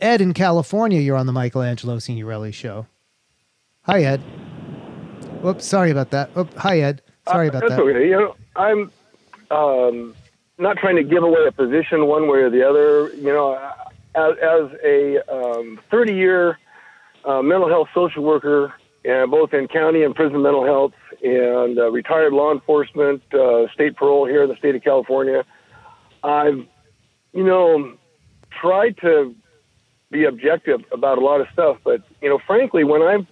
Ed in California, you're on the Michelangelo Signorile show. Hi, Ed. Whoops, sorry about that. Hi, Ed. Sorry about Uh, That's that. okay. You know, I'm um, not trying to give away a position one way or the other. You know, as, as a um, 30 year uh, mental health social worker, and both in county and prison mental health, and uh, retired law enforcement, uh, state parole here in the state of California, I've, you know, tried to be objective about a lot of stuff. But, you know, frankly, when I've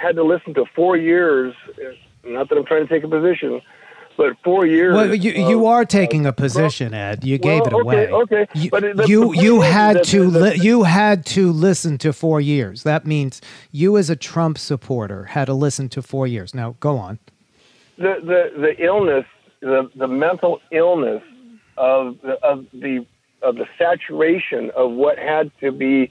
had to listen to four years, not that I'm trying to take a position, but four years. Well, you, you of- are taking a position, Ed. You gave it Well, away. okay, okay. You But the- you, you had that- to that- li- you had to listen to four years. That means you, as a Trump supporter, had to listen to four years. Now, go on. the the the illness, the the mental illness of the, of the of the saturation of what had to be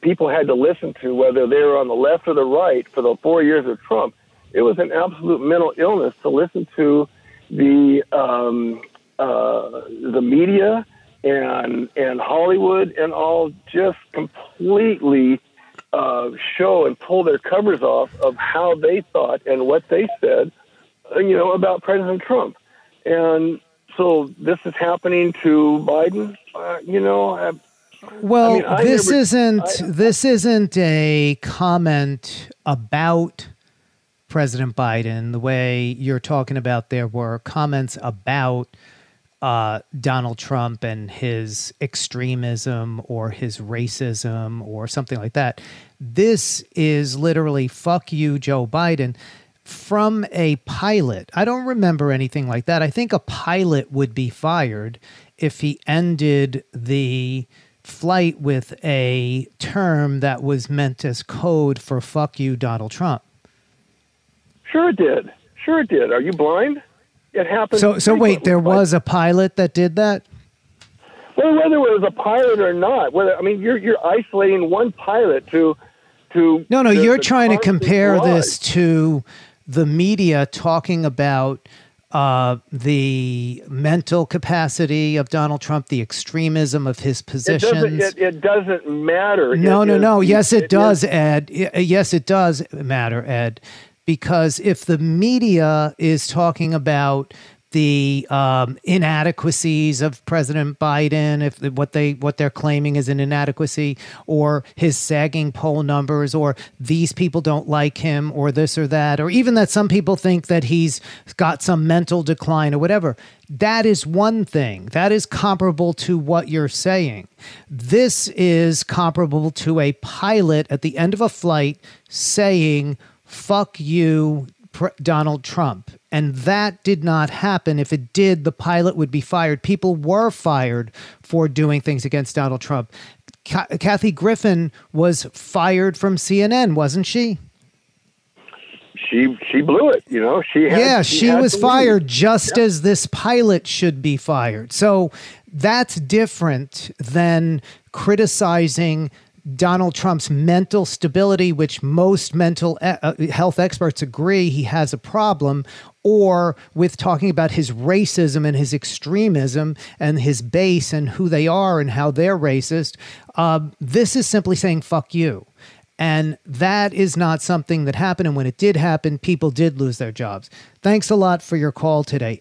people had to listen to, whether they were on the left or the right, for the four years of Trump. It was an absolute mental illness to listen to the um, uh, the media and and Hollywood and all just completely uh, show and pull their covers off of how they thought and what they said, you know, about President Trump. And so this is happening to Biden. Uh, you know, I, Well, mean, I this never- isn't I- this isn't a comment about President Biden. The way you're talking about, there were comments about uh, Donald Trump and his extremism or his racism or something like that. This is literally "fuck you, Joe Biden." From a pilot. I don't remember anything like that. I think a pilot would be fired if he ended the flight with a term that was meant as code for fuck you, Donald Trump. sure it did. Sure it did. Are you blind? It happened. So, so wait, there was a pilot that did that? Well, whether it was a pilot or not, whether I mean, you're you're isolating one pilot to to. No, no, you're trying to compare this to the media talking about uh, the mental capacity of Donald Trump, the extremism of his It positions. doesn't. It, it doesn't matter. No, It no, is- no. Yes, it, does, Ed. Yes, it does matter, Ed, because if the media is talking about the um, inadequacies of President Biden, if what they what they're claiming is an inadequacy, or his sagging poll numbers, or these people don't like him, or this or that, or even that some people think that he's got some mental decline or whatever. That is one thing. That is comparable to what you're saying. This is comparable to a pilot at the end of a flight saying, fuck you, Pr- Donald Trump. And that did not happen. If it did, the pilot would be fired. People were fired for doing things against Donald Trump. Ca- Kathy Griffin was fired from CNN, wasn't she? She she blew it. You know, she had, yeah, she, had was leave. fired just as this pilot should be fired. So that's different than criticizing Donald Trump's mental stability, which most mental e- uh, health experts agree he has a problem, or with talking about his racism and his extremism and his base and who they are and how they're racist. Um, this is simply saying, fuck you. And that is not something that happened. And when it did happen, people did lose their jobs. Thanks a lot for your call today.